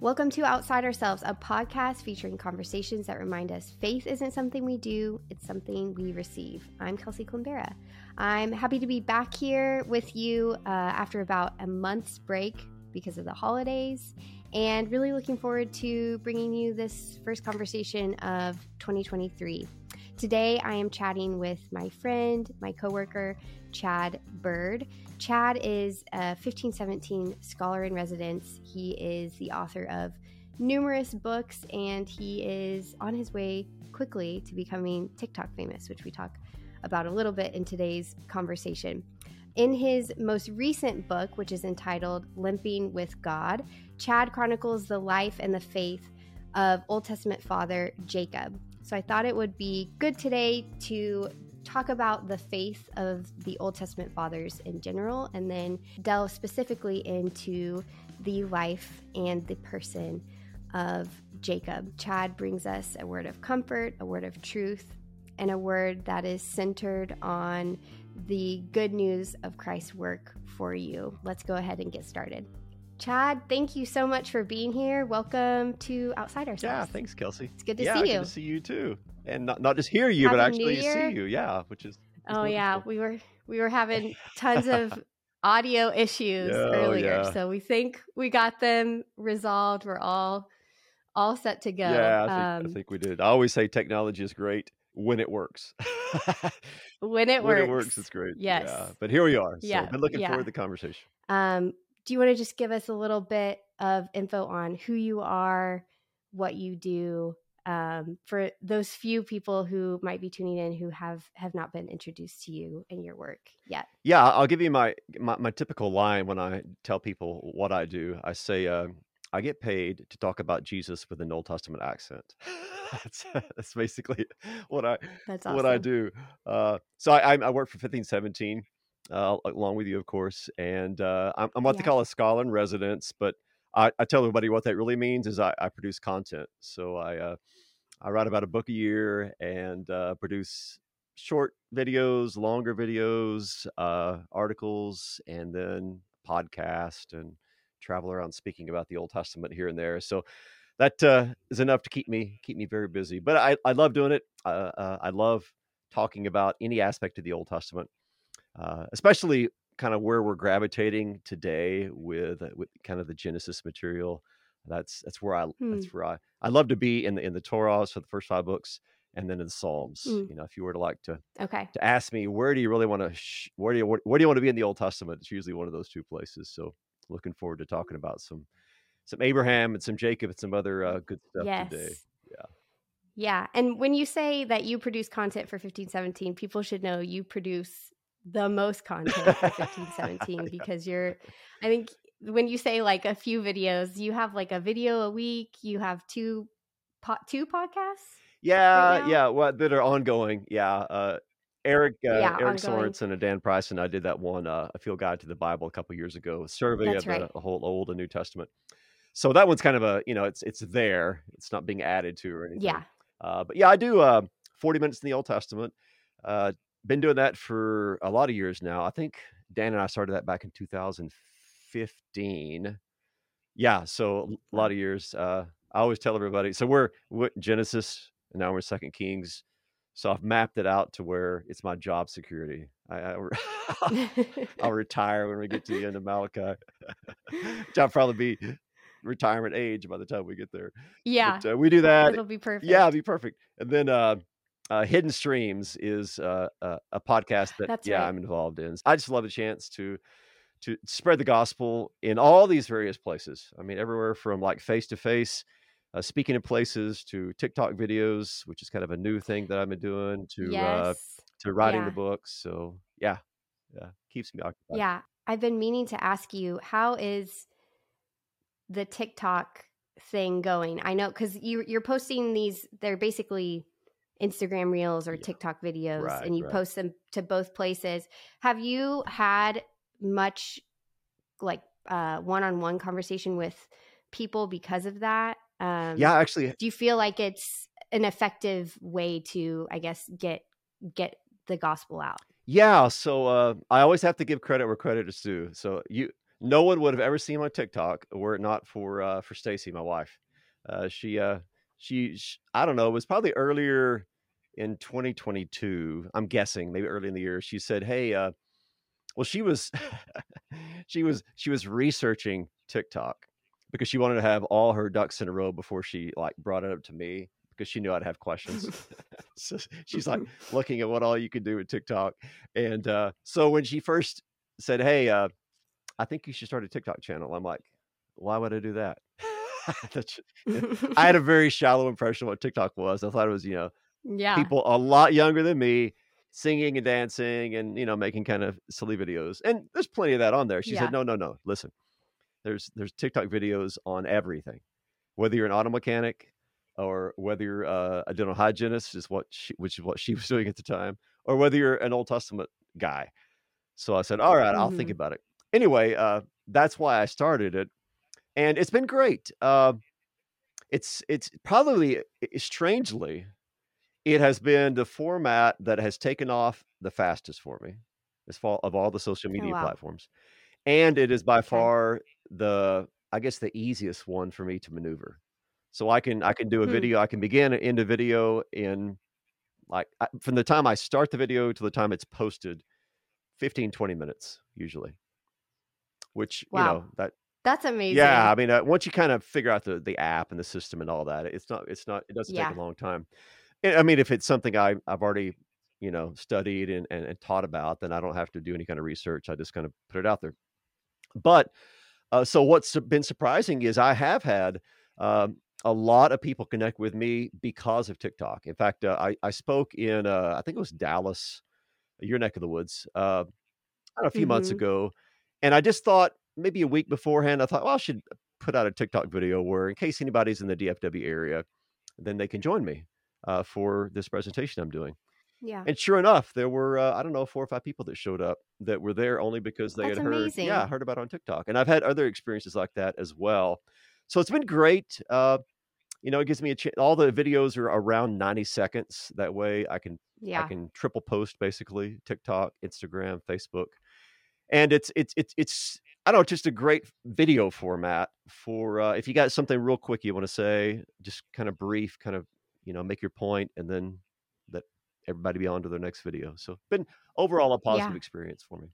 Welcome to Outside Ourselves, a podcast featuring conversations that remind us faith isn't something we do, it's something we receive. I'm Kelsey Klembara. I'm happy to be back here with you uh, after about a month's break because of the holidays, and really looking forward to bringing you this first conversation of 2023. Today, I am chatting with my friend, my coworker, Chad Bird. Chad is a 1517 scholar in residence. He is the author of numerous books, and he is on his way quickly to becoming TikTok famous, which we talk about a little bit in today's conversation. In his most recent book, which is entitled Limping with God, Chad chronicles the life and the faith of Old Testament father Jacob. So I thought it would be good today to talk about the faith of the Old Testament fathers in general and then delve specifically into the life and the person of Jacob. Chad brings us a word of comfort, a word of truth, and a word that is centered on the good news of Christ's work for you. Let's go ahead and get started. Chad, thank you so much for being here. Welcome to Outsiders. Yeah, thanks, Kelsey. It's good to yeah, see you. Good to see you too, and not not just hear you, Happy but actually see you. Yeah, which is. Oh yeah, wonderful. we were we were having tons of audio issues oh, earlier, yeah. so we think we got them resolved. We're all all set to go. Yeah, I think, um, I think we did. I always say technology is great when it works. when it when works, it works, it's great. Yes. Yeah, but here we are. So, Yeah, been looking yeah. forward to the conversation. Um, do you want to just give us a little bit of info on who you are, what you do, um, for those few people who might be tuning in who have have not been introduced to you and your work yet? Yeah, I'll give you my, my my typical line when I tell people what I do. I say, uh, I get paid to talk about Jesus with an Old Testament accent. that's, that's basically what I That's what I do. Uh, so I, I, work for 1517, uh, along with you, of course, and uh, I'm, I'm what they call a scholar in residence. But I, I tell everybody what that really means is I, I produce content. So I uh, I write about a book a year and uh, produce short videos, longer videos, uh, articles, and then podcast and travel around speaking about the Old Testament here and there. So that uh, is enough to keep me keep me very busy. But I, I love doing it. Uh, uh, I love talking about any aspect of the Old Testament, uh, especially kind of where we're gravitating today with uh, with kind of the Genesis material. That's that's where I Hmm. that's where I I love to be in the in the Torah for the first five books, and then in the Psalms. Mm. You know, if you were to like to Okay. to ask me where do you really want to sh- where do you where, where do you want to be in the Old Testament? It's usually one of those two places. So looking forward to talking about some some Abraham and some Jacob and some other uh, good stuff yes. today. Yeah. Yeah. And when you say that you produce content for 1517, people should know you produce the most content for 1517 Yeah. because you're, I think when you say like a few videos, you have like a video a week, you have two, po- two podcasts. Yeah, now? yeah, well, that are ongoing. Yeah, uh, Eric, uh, Yeah, Eric. Sorensen and Dan Price and I did that one, uh, a field guide to the Bible a couple years ago, a survey That's of the, right. whole Old and New Testament. So that one's kind of a, you know, it's it's there. It's not being added to or anything. Yeah. Uh, but yeah, I do uh, 40 minutes in the Old Testament. Uh, been doing that for a lot of years now. I think Dan and I started that back in 2015. Yeah, so a lot of years. Uh, I always tell everybody. So we're, we're Genesis, and now we're Second Kings. So I've mapped it out to where it's my job security. I, I I'll retire when we get to the end of Malachi. Which I'll probably be retirement age by the time we get there. yeah. But, uh, we do that. It'll be perfect. Yeah, it'd be perfect. And then uh, uh, Hidden Streams is uh, uh, a podcast that That's yeah right. I'm involved in. I just love a chance to to spread the gospel in all these various places. I mean, everywhere from like face to face, uh, speaking in places to TikTok videos, which is kind of a new thing that I've been doing to uh, to writing Yeah. the books. So yeah, yeah, keeps me occupied. Yeah. I've been meaning to ask you, how is the TikTok thing going? I know because you, you're posting these, they're basically Instagram reels or Yeah. TikTok videos, Right, and you right. post them to both places. Have you had much like uh, one-on-one conversation with people because of that? Um, Yeah, actually, Do you feel like it's an effective way to, I guess, get get the gospel out? Yeah, so uh, I always have to give credit where credit is due. So you no one would have ever seen my TikTok were it not for uh, for Stacy, my wife. Uh, she, uh, she, she, I don't know, it was probably earlier in 2022. I'm guessing, maybe early in the year. She said, "Hey, uh, well, she was, she was, she was researching TikTok because she wanted to have all her ducks in a row before she like brought it up to me because she knew I'd have questions. so she's like looking at what all you could do with TikTok, and uh, so when she first said, "Hey," uh, I think you should start a TikTok channel. I'm like, why would I do that? I had a very shallow impression of what TikTok was. I thought it was, you know, yeah. people a lot younger than me singing and dancing and, you know, making kind of silly videos. And there's plenty of that on there. She Yeah. said, no, no, no. Listen, there's there's TikTok videos on everything. Whether you're an auto mechanic or whether you're uh, a dental hygienist is what she, which is what she was doing at the time, or whether you're an Old Testament guy. So I said, all right, I'll think Mhm. about it. Anyway, uh, that's why I started it, and it's been great. Uh, it's it's probably strangely, it has been the format that has taken off the fastest for me, as far of all the social media Oh, wow. platforms, and it is by Okay. far the I guess the easiest one for me to maneuver. So I can I can do a Hmm. video. I can begin and end a video in like I, from the time I start the video to the time it's posted, 15, 20 minutes usually. Which you know that That's amazing. yeah, I mean, uh, once you kind of figure out the the app and the system and all that, it's not it's not it doesn't take a long time. I mean, if it's something I I've already you know studied and, and and taught about, then I don't have to do any kind of research. I just kind of put it out there. But uh, so what's been surprising is I have had um, a lot of people connect with me because of TikTok. In fact, uh, I I spoke in uh, I think it was Dallas, your neck of the woods, uh, know, a few months Mhm. ago, and I just thought maybe a week beforehand, I thought, well, I should put out a TikTok video where, in case anybody's in the DFW area, then they can join me uh, for this presentation I'm doing. Yeah. And sure enough, there were uh, I don't know four or five people that showed up that were there only because they That's had heard yeah heard about it on TikTok, and I've had other experiences like that as well. So it's been great. Uh, you know, it gives me a chance. All the videos are around 90 seconds. That way, I can yeah. I can triple post basically TikTok, Instagram, Facebook, and it's it's it's it's I don't know, just a great video format for uh, if you got something real quick you want to say, just kind of brief, kind of you know make your point, and then let everybody be on to their next video. So been overall a positive Yeah. experience for me.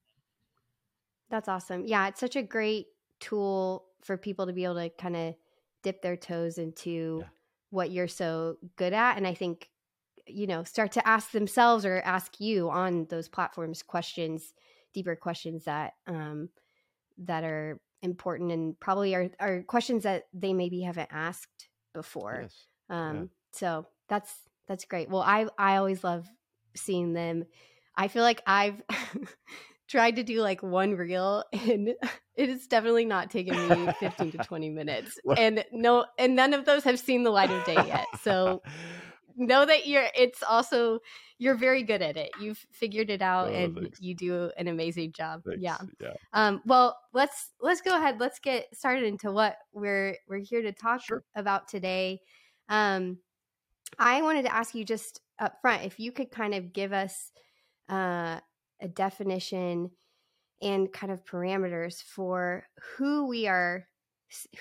That's awesome. Yeah, it's such a great tool for people to be able to kind of dip their toes into Yeah. what you're so good at. And I think, you know, start to ask themselves or ask you on those platforms questions, deeper questions that um that are important and probably are, are questions that they maybe haven't asked before. Yes. Um, so that's that's great. Well, I I always love seeing them. I feel like I've tried to do like one reel and it is definitely not taken me 15 to 20 minutes. And no and none of those have seen the light of day yet. So know that you're it's also you're very good at it. You've figured it out Oh, and thanks. you do an amazing job. Thanks. Yeah. Yeah. Um, well, let's let's go ahead. Let's get started into what we're we're here to talk Sure. about today. Um, I wanted to ask you just up front if you could kind of give us uh, a definition and kind of parameters for who we are,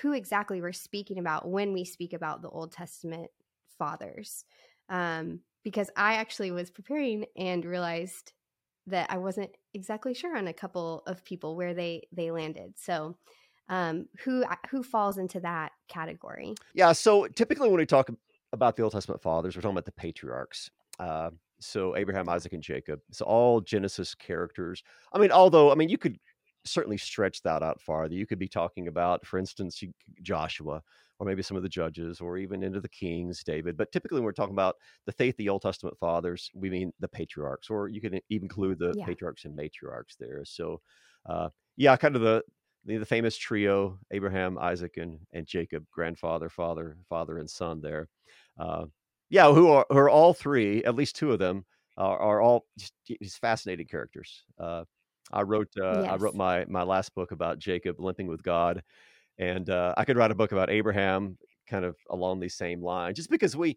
who exactly we're speaking about when we speak about the Old Testament fathers. Um, because I actually was preparing and realized that I wasn't exactly sure on a couple of people where they they landed. So, um, who who falls into that category? Yeah. So typically, when we talk about the Old Testament fathers, we're talking about the patriarchs. Uh, so Abraham, Isaac, and Jacob. So all Genesis characters. I mean, although I mean, you could certainly stretch that out farther. You could be talking about, for instance, Joshua, or maybe some of the judges, or even into the kings, David. But typically, when we're talking about the faith, the Old Testament fathers, we mean the patriarchs, or you can even include the Yeah. patriarchs and matriarchs there. So, uh, yeah, kind of the the, the famous trio abraham isaac and, and jacob grandfather father father and son there uh, yeah who are, who are all three at least two of them are, are all just, just fascinating characters uh, i wrote uh, i wrote my my last book about jacob limping with god and uh, i could write a book about abraham kind of along these same lines just because we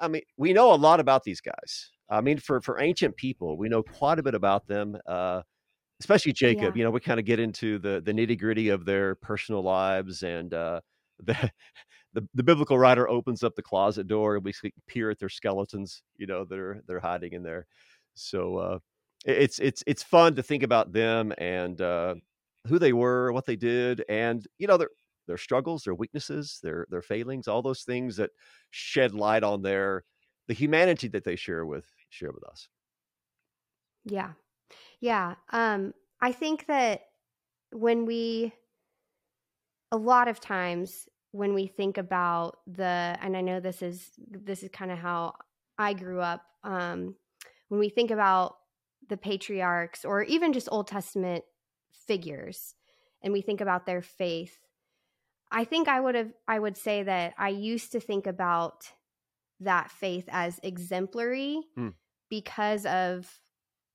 i mean we know a lot about these guys i mean for for ancient people we know quite a bit about them uh, especially Jacob. Yeah. You know, we kind of get into the the nitty gritty of their personal lives, and uh, the, the the biblical writer opens up the closet door, and we peer at their skeletons. You know, they're they're hiding in there. So uh, it's it's it's fun to think about them and uh, who they were, what they did, and you know their their struggles, their weaknesses, their their failings, all those things that shed light on their the humanity that they share with share with us. Yeah. Yeah. Um, I think that when we, a lot of times when we think about the, and I know this is, this is kind of how I grew up. Um, when we think about the patriarchs or even just Old Testament figures and we think about their faith, I think I would have, I would say that I used to think about that faith as exemplary Hmm. because of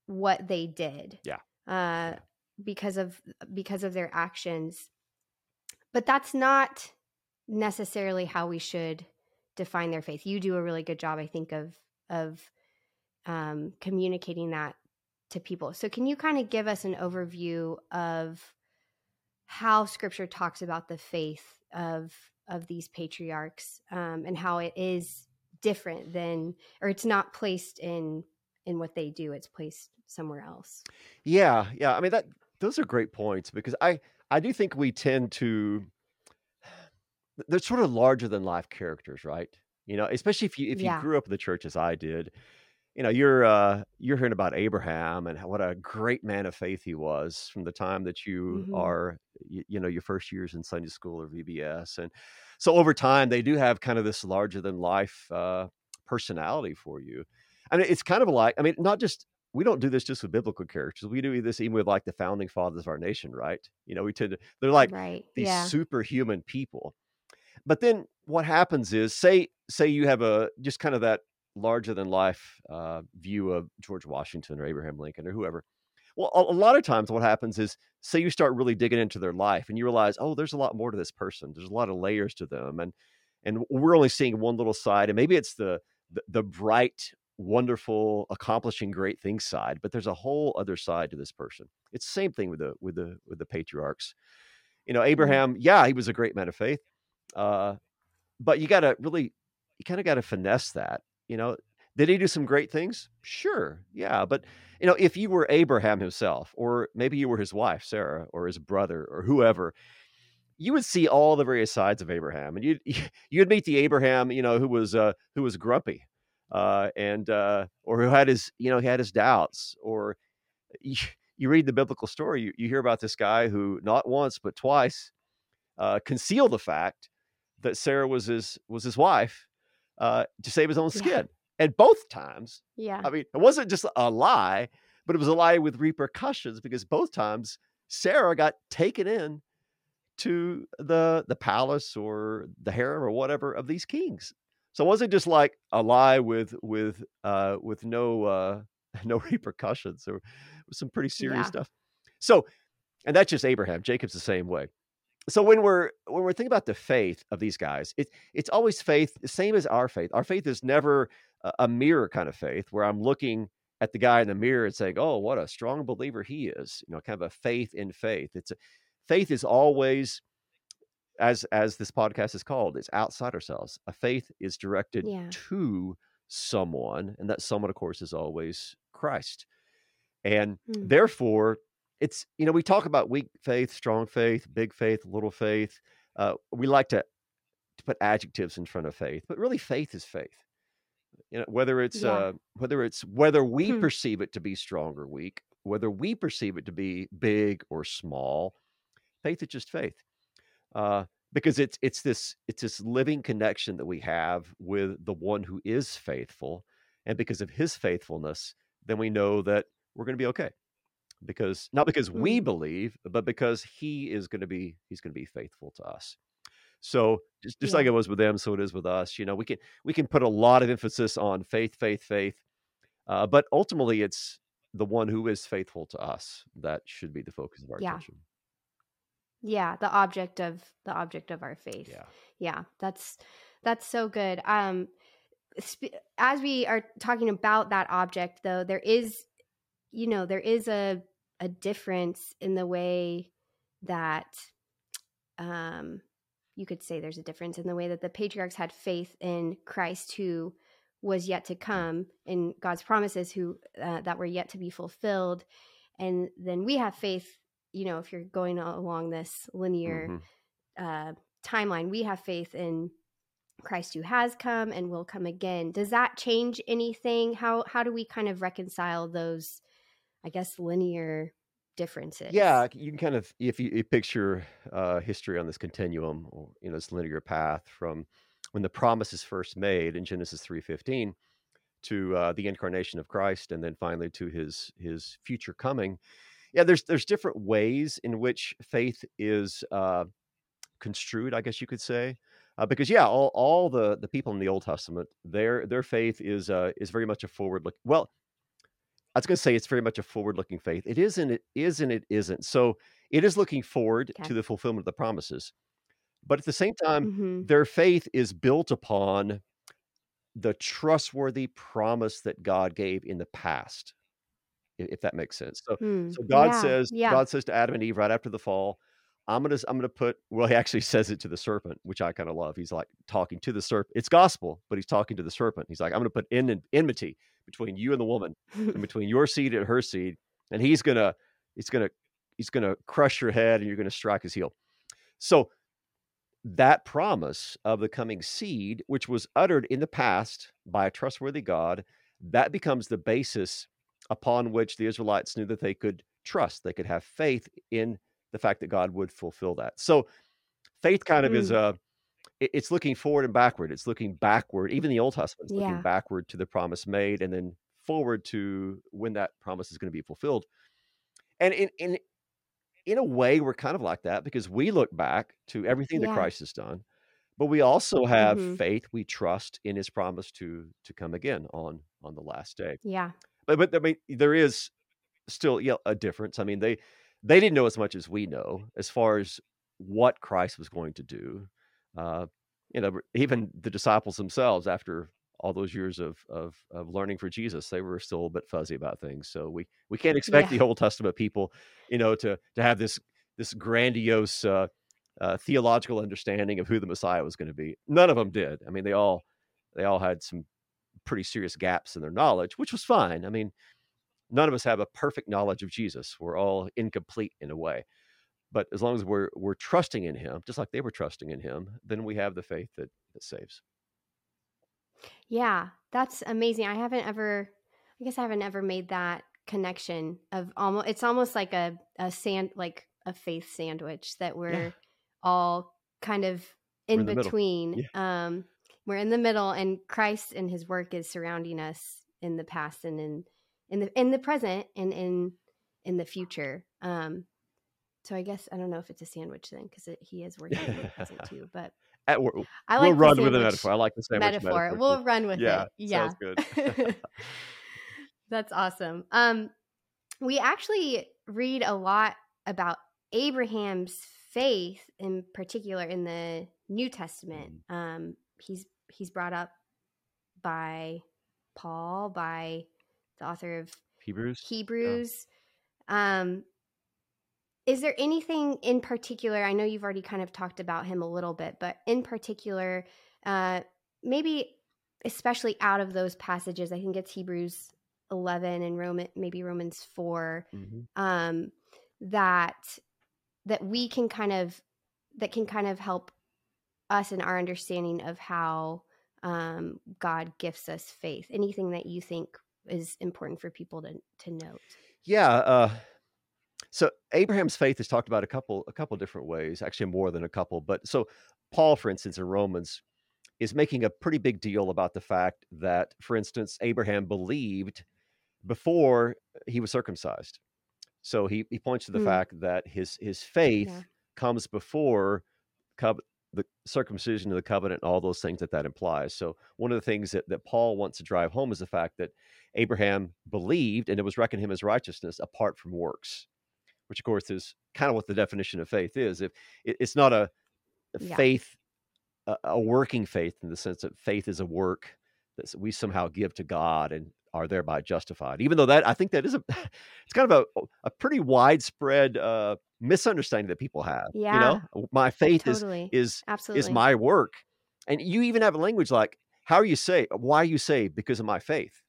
what they did. Yeah. Uh, because of because of their actions. But that's not necessarily how we should define their faith. You do a really good job, I think, of of um, communicating that to people. So, can you kind of give us an overview of how Scripture talks about the faith of of these patriarchs um, and how it is different than, or it's not placed in in what they do; it's placed somewhere else. Yeah, yeah. I mean that those are great points because I I do think we tend to they're sort of larger than life characters, right? You know, especially if you if you Yeah. grew up in the church as I did, you know, you're uh you're hearing about Abraham and how, what a great man of faith he was from the time that you Mhm. are you, you know your first years in Sunday school or VBS, and so over time they do have kind of this larger than life uh, personality for you. I mean, it's kind of like I mean, not just we don't do this just with biblical characters. We do this even with like the founding fathers of our nation, right? You know, we tend to they're like right. these Yeah. superhuman people. But then what happens is say say you have a just kind of that larger than life uh, view of George Washington or Abraham Lincoln or whoever. Well, a, a lot of times what happens is say you start really digging into their life and you realize, oh, there's a lot more to this person. There's a lot of layers to them, and and we're only seeing one little side, and maybe it's the the, the bright, wonderful, accomplishing great things side, but there's a whole other side to this person. It's the same thing with the with the with the patriarchs. You know, Abraham, yeah, he was a great man of faith. Uh, but you got to really, you kind of got to finesse that. You know, did he do some great things? Sure, yeah. But you know, if you were Abraham himself, or maybe you were his wife Sarah, or his brother, or whoever, you would see all the various sides of Abraham, and you'd you'd meet the Abraham, you know, who was uh, who was grumpy, uh, and uh, or who had his, you know, he had his doubts, or you, you read the biblical story, you, you hear about this guy who not once but twice uh, concealed the fact that Sarah was his was his wife uh, to save his own Yeah. skin. And both times, Yeah. I mean, it wasn't just a lie, but it was a lie with repercussions because both times Sarah got taken in to the the palace or the harem or whatever of these kings. So it wasn't just like a lie with with uh, with no uh, no repercussions. There was some pretty serious Yeah. stuff. So, and that's just Abraham. Jacob's the same way so when we're when we're thinking about the faith of these guys, it's it's always faith, the same as our faith. Our faith is never a, a mirror kind of faith where I'm looking at the guy in the mirror and saying, "Oh, what a strong believer he is." You know, kind of a faith in faith. It's a, faith is always as as this podcast is called, it's outside ourselves. A faith is directed Yeah. to someone, and that someone, of course, is always Christ. And Mm. therefore, it's you know we talk about weak faith, strong faith, big faith, little faith. Uh, we like to to put adjectives in front of faith, but really, faith is faith. You know, whether it's Yeah. uh, whether it's whether we Hmm. perceive it to be strong or weak, whether we perceive it to be big or small, faith is just faith. Uh, because it's it's this it's this living connection that we have with the one who is faithful, and because of his faithfulness, then we know that we're going to be okay. Because not because we Mm. believe, but because he is going to be he's going to be faithful to us. So just just Yeah. like it was with them, so it is with us. You know, we can we can put a lot of emphasis on faith, faith, faith, uh, but ultimately it's the one who is faithful to us that should be the focus of our Yeah. attention. Yeah. The object of the object of our faith. Yeah. Yeah. That's that's so good. Um, sp- as we are talking about that object, though, there is, you know, there is a a difference in the way that um, you could say there's a difference in the way that the patriarchs had faith in Christ who was yet to come in God's promises who uh, that were yet to be fulfilled. And then we have faith you know if you're going along this linear mm-hmm. uh, timeline we have faith in Christ who has come and will come again. Does that change anything? How how do we kind of reconcile those i guess linear differences. Yeah, you can kind of if you, you picture uh, history on this continuum, or, you know, this linear path from when the promise is first made in Genesis three fifteen to uh, the incarnation of Christ, and then finally to his his future coming. Yeah, there's there's different ways in which faith is uh, construed, I guess you could say. Uh, because yeah, all, all the, the people in the Old Testament, their their faith is uh, is very much a forward look. Well, I was going to say it's very much a forward-looking faith. It is and it is and it isn't. So it is looking forward okay. to the fulfillment of the promises, but at the same time, mm-hmm. their faith is built upon the trustworthy promise that God gave in the past. If that makes sense. So, mm, so God yeah, says, yeah. God says to Adam and Eve right after the fall, I'm gonna I'm gonna put well he actually says it to the serpent which I kind of love he's like talking to the serpent it's gospel but he's talking to the serpent he's like I'm gonna put in enmity between you and the woman and between your seed and her seed and he's gonna he's gonna he's gonna crush your head and you're gonna strike his heel so that promise of the coming seed which was uttered in the past by a trustworthy God that becomes the basis upon which the Israelites knew that they could trust they could have faith in the fact that God would fulfill that. So faith kind of mm. is a it's looking forward and backward. It's looking backward. Even the Old Testament is yeah. looking backward to the promise made and then forward to when that promise is going to be fulfilled. And in in in a way, we're kind of like that because we look back to everything yeah. that Christ has done, but we also have mm-hmm. faith. We trust in His promise to to come again on on the last day. Yeah, but but I mean, there is still yeah, a difference. I mean, they they didn't know as much as we know as far as what Christ was going to do. Uh, you know, even the disciples themselves, after all those years of, of of learning for Jesus, they were still a bit fuzzy about things. So we we can't expect yeah. the Old Testament people, you know, to to have this this grandiose uh, uh, theological understanding of who the Messiah was going to be. None of them did. I mean, they all they all had some pretty serious gaps in their knowledge, which was fine. I mean, none of us have a perfect knowledge of Jesus. We're all incomplete in a way. But as long as we're we're trusting in him, just like they were trusting in him, then we have the faith that, that saves. Yeah, that's amazing. I haven't ever I guess I haven't ever made that connection of almost it's almost like a, a sand like a faith sandwich that we're yeah. all kind of in, in between. Yeah. Um we're in the middle and Christ and his work is surrounding us in the past and in in the in the present and in in the future. Um, so I guess I don't know if it's a sandwich then because he is working in the present too. But At, I like we'll run with the metaphor. I like the sandwich metaphor. metaphor we'll run with yeah, it. Yeah, good. That's awesome. Um, we actually read a lot about Abraham's faith, in particular in the New Testament. Mm. Um, he's he's brought up by Paul, by the author of Hebrews. Hebrews. Um, is there anything in particular? I know you've already kind of talked about him a little bit, but in particular, uh, maybe especially out of those passages, I think it's Hebrews 11 and Roman, maybe Romans 4, mm-hmm. um, that that we can kind of that can kind of help us in our understanding of how um, God gifts us faith. Anything that you think is important for people to to note. Yeah. Uh, so Abraham's faith is talked about a couple a couple different ways, actually more than a couple. But so Paul, for instance, in Romans, is making a pretty big deal about the fact that, for instance, Abraham believed before he was circumcised. So he, he points to the mm. fact that his his faith yeah. comes before the circumcision of the covenant and all those things that that implies. So one of the things that, that Paul wants to drive home is the fact that Abraham believed and it was reckoned him as righteousness apart from works, which of course is kind of what the definition of faith is. If it's not a, a yeah. faith, a, a, working faith in the sense that faith is a work that we somehow give to God and are thereby justified. Even though that I think that is a it's kind of a a pretty widespread uh, misunderstanding that people have. Yeah. You know, my faith Totally. is is Absolutely. is my work, and you even have a language like, "How are you saved? Why are you saved? Because of my faith."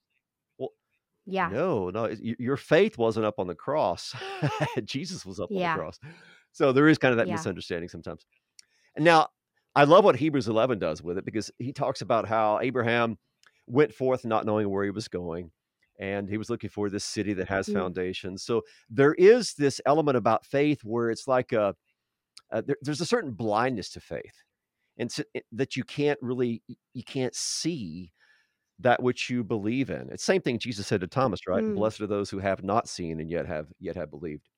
Yeah. No, no, your faith wasn't up on the cross. Jesus was up on the cross. So there is kind of that Yeah. misunderstanding sometimes. Now I love what Hebrews 11 does with it because he talks about how Abraham went forth not knowing where he was going and he was looking for this city that has Mm. foundations. So there is this element about faith where it's like a, uh, there, there's a certain blindness to faith and so, it- that you can't really you can't see that which you believe in. It's the same thing Jesus said to Thomas, right? Mm. Blessed are those who have not seen and yet have yet have believed.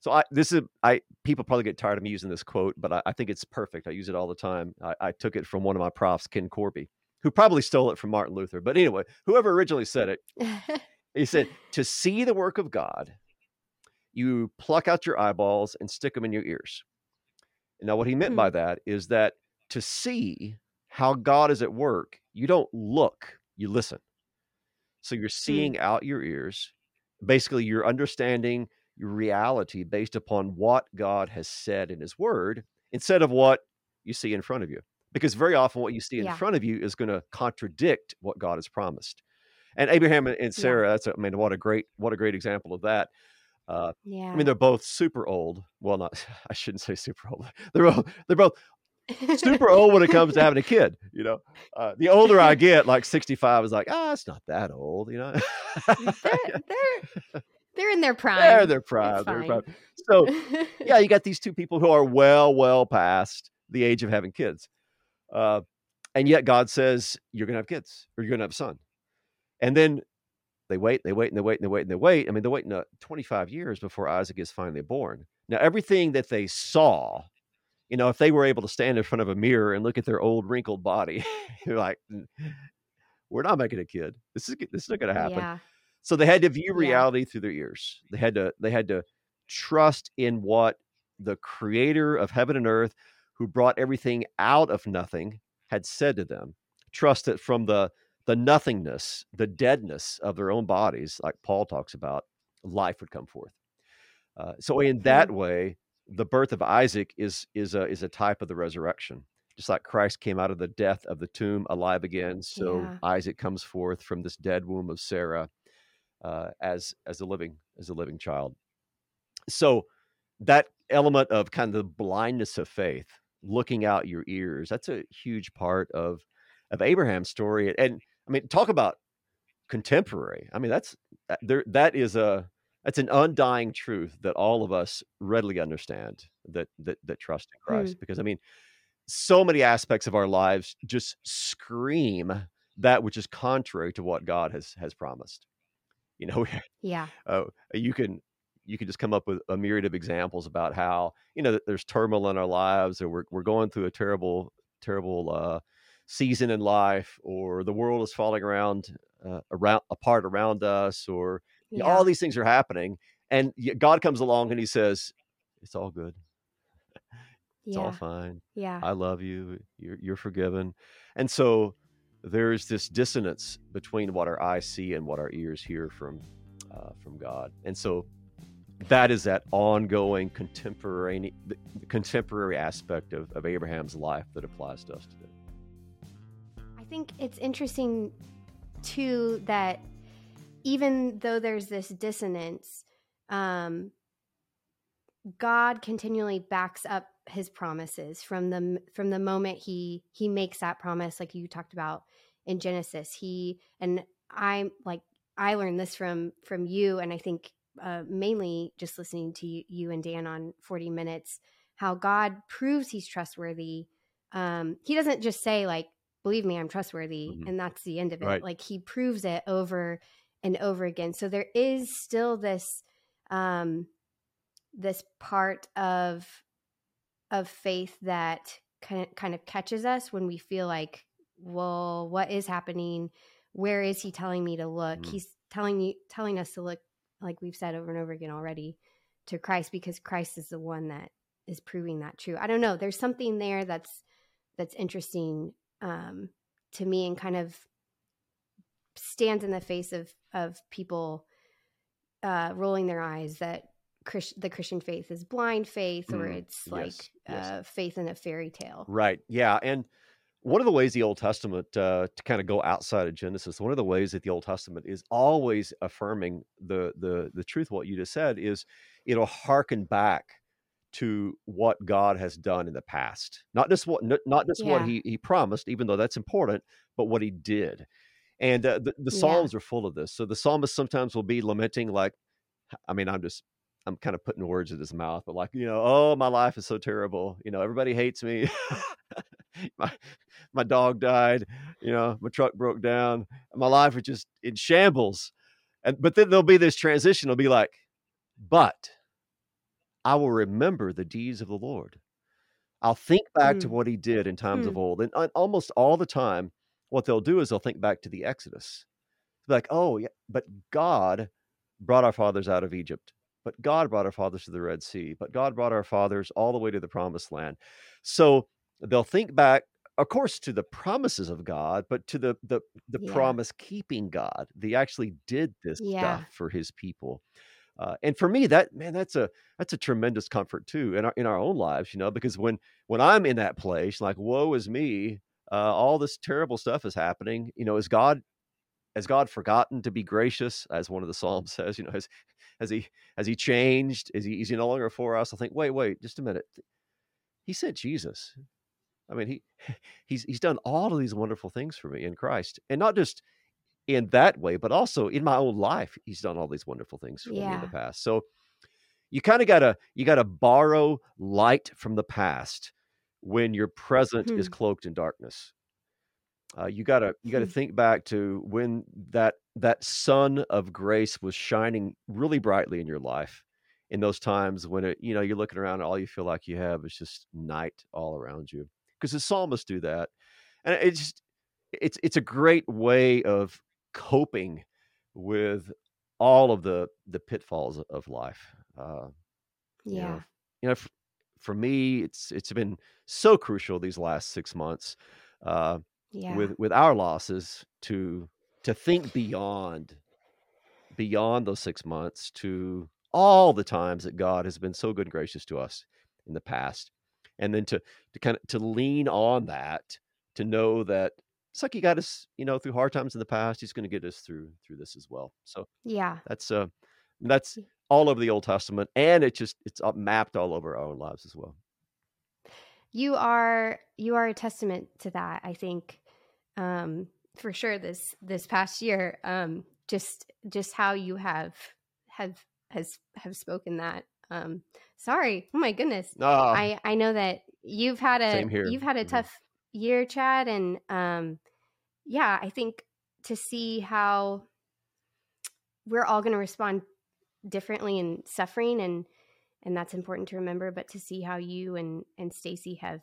So I this is I people probably get tired of me using this quote, but I, I think it's perfect. I use it all the time. I, I took it from one of my profs, Ken Korby, who probably stole it from Martin Luther. But anyway, whoever originally said it, he said, "To see the work of God, you pluck out your eyeballs and stick them in your ears." Now, what he meant Hmm. by that is that to see how God is at work, you don't look, you listen. So you're seeing out your ears. Basically, you're understanding your reality based upon what God has said in His Word instead of what you see in front of you. Because very often, what you see in Yeah. front of you is going to contradict what God has promised. And Abraham and- and Sarah, that's a, I mean, what a great what a great example of that. Uh, yeah. I mean, they're both super old. Well, not I shouldn't say super old. They're both, they're both super old when it comes to having a kid. You know, uh, the older I get, like sixty five is like, ah, it's not that old. You know, they're, they're they're in their prime. they're their prime. They're prime. So yeah, you got these two people who are well, well past the age of having kids, uh, and yet God says you're going to have kids or you're going to have a son, and then they wait, they wait, and they wait, and they wait, and they wait. I mean, they're waiting uh, 25 years before Isaac is finally born. Now, everything that they saw, you know, if they were able to stand in front of a mirror and look at their old wrinkled body, you're like, "Mm, we're not making a kid. This is this is not going to happen. Yeah. So they had to view Yeah. reality through their ears. They had to they had to trust in what the creator of heaven and earth who brought everything out of nothing had said to them. Trust that from the the nothingness, the deadness of their own bodies, like Paul talks about, life would come forth. Uh, so in that way, the birth of Isaac is is a is a type of the resurrection. Just like Christ came out of the death of the tomb alive again, so Yeah. Isaac comes forth from this dead womb of Sarah uh, as as a living as a living child. So that element of kind of the blindness of faith, looking out your ears, that's a huge part of of Abraham's story. And I mean, talk about contemporary. I mean, that's there. That is a that's an undying truth that all of us readily understand that that that trust in Christ. Because I mean, so many aspects of our lives just scream that which is contrary to what God has has promised. You know, Yeah. uh, you can you can just come up with a myriad of examples about how you know that there's turmoil in our lives or we're, we're going through a terrible terrible uh, season in life or the world is falling around uh, around apart around us or Yeah. all these things are happening and god comes along and he says it's all good it's all fine Yeah. I love you. You're, you're forgiven. And so there's this dissonance between what our eyes see and what our ears hear from uh, from God. And so that is that ongoing contemporary the contemporary aspect of, of Abraham's life that applies to us today. I think it's interesting too that even though there's this dissonance, um, God continually backs up His promises from the from the moment he he makes that promise, like you talked about in Genesis. He and I'm like I learned this from from you, and I think uh, mainly just listening to you, you and Dan on Forty Minutes, how God proves He's trustworthy. Um, he doesn't just say like believe me i'm trustworthy Mhm. and that's the end of it Right. like he proves it over and over again. So there is still this um this part of of faith that kind of kind of catches us when we feel like well what is happening? Where is he telling me to look? Mhm. he's telling you telling us to look like we've said over and over again already to christ because christ is the one that is proving that true. I don't know. There's something there that's that's interesting um, to me and kind of stands in the face of of people uh, rolling their eyes that Christ, the Christian faith is blind faith or Mm, it's yes, like yes. uh, faith in a fairy tale. Right. Yeah. And one of the ways the Old Testament, uh, to kind of go outside of Genesis, one of the ways that the Old Testament is always affirming the the the truth. What you just said is, it'll harken back to what God has done in the past, not just what not just what he he promised, even though that's important, but what he did. And uh, the the Yeah. Psalms are full of this. So the psalmist sometimes will be lamenting, like, I mean, I'm just I'm kind of putting words in his mouth, but like, you know, oh, my life is so terrible. You know, everybody hates me. my my dog died. You know, my truck broke down. My life is just in shambles. And but then there'll be this transition. It'll be like, but I will remember the deeds of the Lord. I'll think back to Hmm. what he did in times of Hmm. old. And almost all the time, what they'll do is they'll think back to the Exodus. Like, oh, yeah, but God brought our fathers out of Egypt. But God brought our fathers to the Red Sea. But God brought our fathers all the way to the promised land. So they'll think back, of course, to the promises of God, but to the the, the Yeah. promise keeping God. They actually did this Yeah. stuff for his people. Uh, and for me, that man, that's a that's a tremendous comfort too in our in our own lives, you know, because when when I'm in that place, like woe is me, uh, all this terrible stuff is happening. You know, is God has God forgotten to be gracious, as one of the psalms says? You know, has has he has he changed? Is he is he no longer for us? I think, wait, wait, just a minute. He sent Jesus. I mean, he he's he's done all of these wonderful things for me in Christ, and not just in that way, but also in my own life. He's done all these wonderful things for me in the past. So you kind of gotta you gotta borrow light from the past when your present is Hmm. cloaked in darkness. Uh, you gotta you gotta Hmm. think back to when that that sun of grace was shining really brightly in your life. In those times when it, you know, you're looking around and all you feel like you have is just night all around you. Because the psalmists do that, and it's just it's it's a great way of coping with all of the the pitfalls of life. Uh, you Yeah. know, you know, for me, it's it's been so crucial these last six months. Uh, Yeah. with with our losses to to think beyond beyond those six months to all the times that God has been so good and gracious to us in the past, and then to to kind of to lean on that to know that it's like He got us, you know, through hard times in the past. He's going to get us through through this as well. So Yeah. that's uh that's all over the Old Testament, and it just it's uh, mapped all over our own lives as well. You are you are a testament to that, I think. Um for sure this this past year um just just how you have have has have spoken that um sorry oh my goodness Ah, i i know that you've had a you've had a Mhm. tough year chad and um yeah i think to see how we're all going to respond differently in suffering and and that's important to remember but to see how you and and stacy have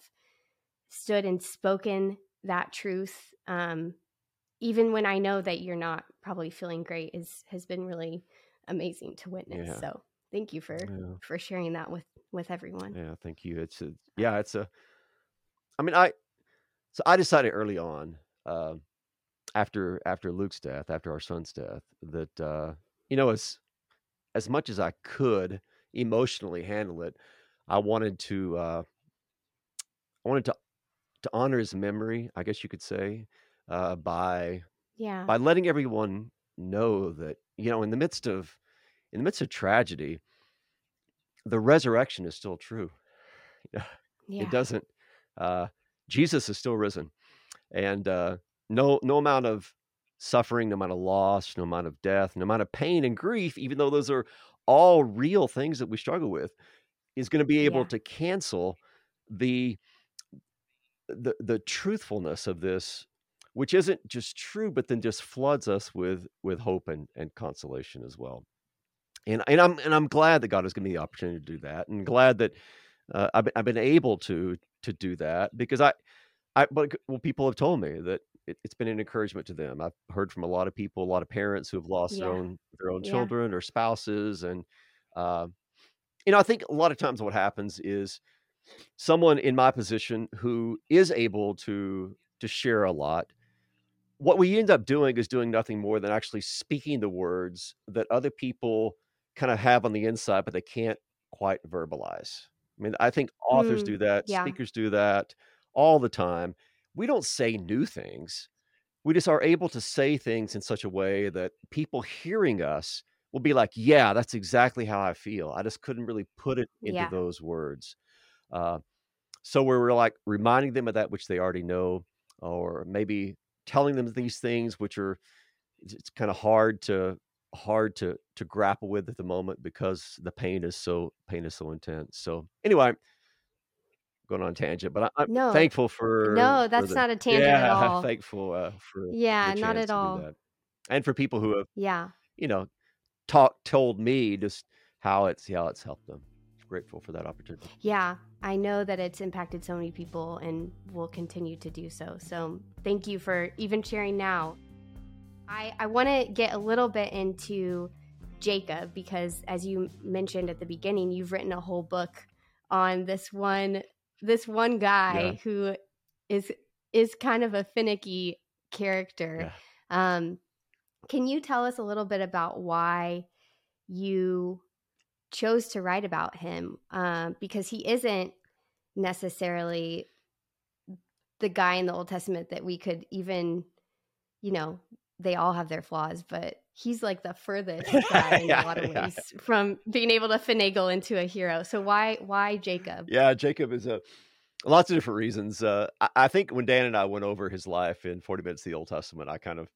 stood and spoken that truth um even when i know that you're not probably feeling great is has been really amazing to witness Yeah. so thank you for yeah. for sharing that with with everyone Yeah, thank you. It's a yeah, it's a I mean, I so I decided early on, uh, after after Luke's death, after our son's death, that uh, you know, as as much as I could emotionally handle it, I wanted to uh, I wanted to to honor his memory, I guess you could say, uh, by yeah by letting everyone know that you know, in the midst of in the midst of tragedy, the resurrection is still true. yeah It doesn't. Uh, Jesus is still risen, and uh, no no amount of suffering, no amount of loss, no amount of death, no amount of pain and grief, even though those are all real things that we struggle with, is going to be able Yeah. to cancel the the the truthfulness of this, which isn't just true, but then just floods us with with hope and and consolation as well. And and I'm and I'm glad that God has given me the opportunity to do that, and glad that uh, I've I've been able to to do that because I I but well people have told me that it, it's been an encouragement to them. I've heard from a lot of people, a lot of parents who have lost their own their own Yeah. children or spouses, and uh, you know I think a lot of times what happens is someone in my position who is able to to share a lot what we end up doing is doing nothing more than actually speaking the words that other people kind of have on the inside, but they can't quite verbalize. I mean, I think authors Mm, do that, yeah. speakers do that all the time. We don't say new things. We just are able to say things in such a way that people hearing us will be like, yeah, that's exactly how I feel. I just couldn't really put it into Yeah. those words. Uh, so we're like reminding them of that which they already know, or maybe telling them these things which are it's, it's kind of hard to hard to to grapple with at the moment because the pain is so pain is so intense. So anyway, going on a tangent, but I, I'm No. thankful for No, for that's the- not a tangent at yeah, all. thankful uh, for Yeah, not at all. and for people who have Yeah. you know talked told me just how it's how it's helped them. Grateful for that opportunity. Yeah, I know that it's impacted so many people and will continue to do so. So thank you for even sharing now. I, I want to get a little bit into Jacob because, as you mentioned at the beginning, you've written a whole book on this one this one guy Yeah. who is is kind of a finicky character. Um, can you tell us a little bit about why you chose to write about him? Um, because he isn't necessarily the guy in the Old Testament that we could even, you know, they all have their flaws, but he's like the furthest guy in Yeah, a lot of yeah. ways from being able to finagle into a hero. So why why Jacob? Yeah, Jacob is a lots of different reasons. Uh, I, I think when Dan and I went over his life in Forty Minutes of the Old Testament, I kind of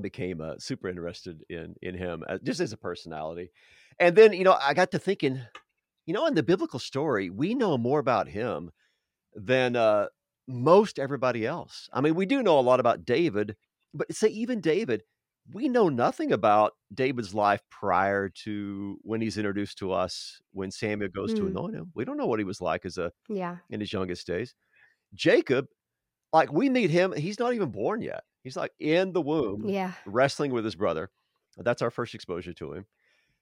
became uh, super interested in in him uh, just as a personality. And then you know I got to thinking, you know, in the biblical story, we know more about him than uh, most everybody else. I mean, we do know a lot about David, but say even David, we know nothing about David's life prior to when he's introduced to us when Samuel goes to Mm. anoint him. We don't know what he was like as a Yeah. in his youngest days. Jacob, like we meet him, he's not even born yet. He's like in the womb Yeah. wrestling with his brother. That's our first exposure to him.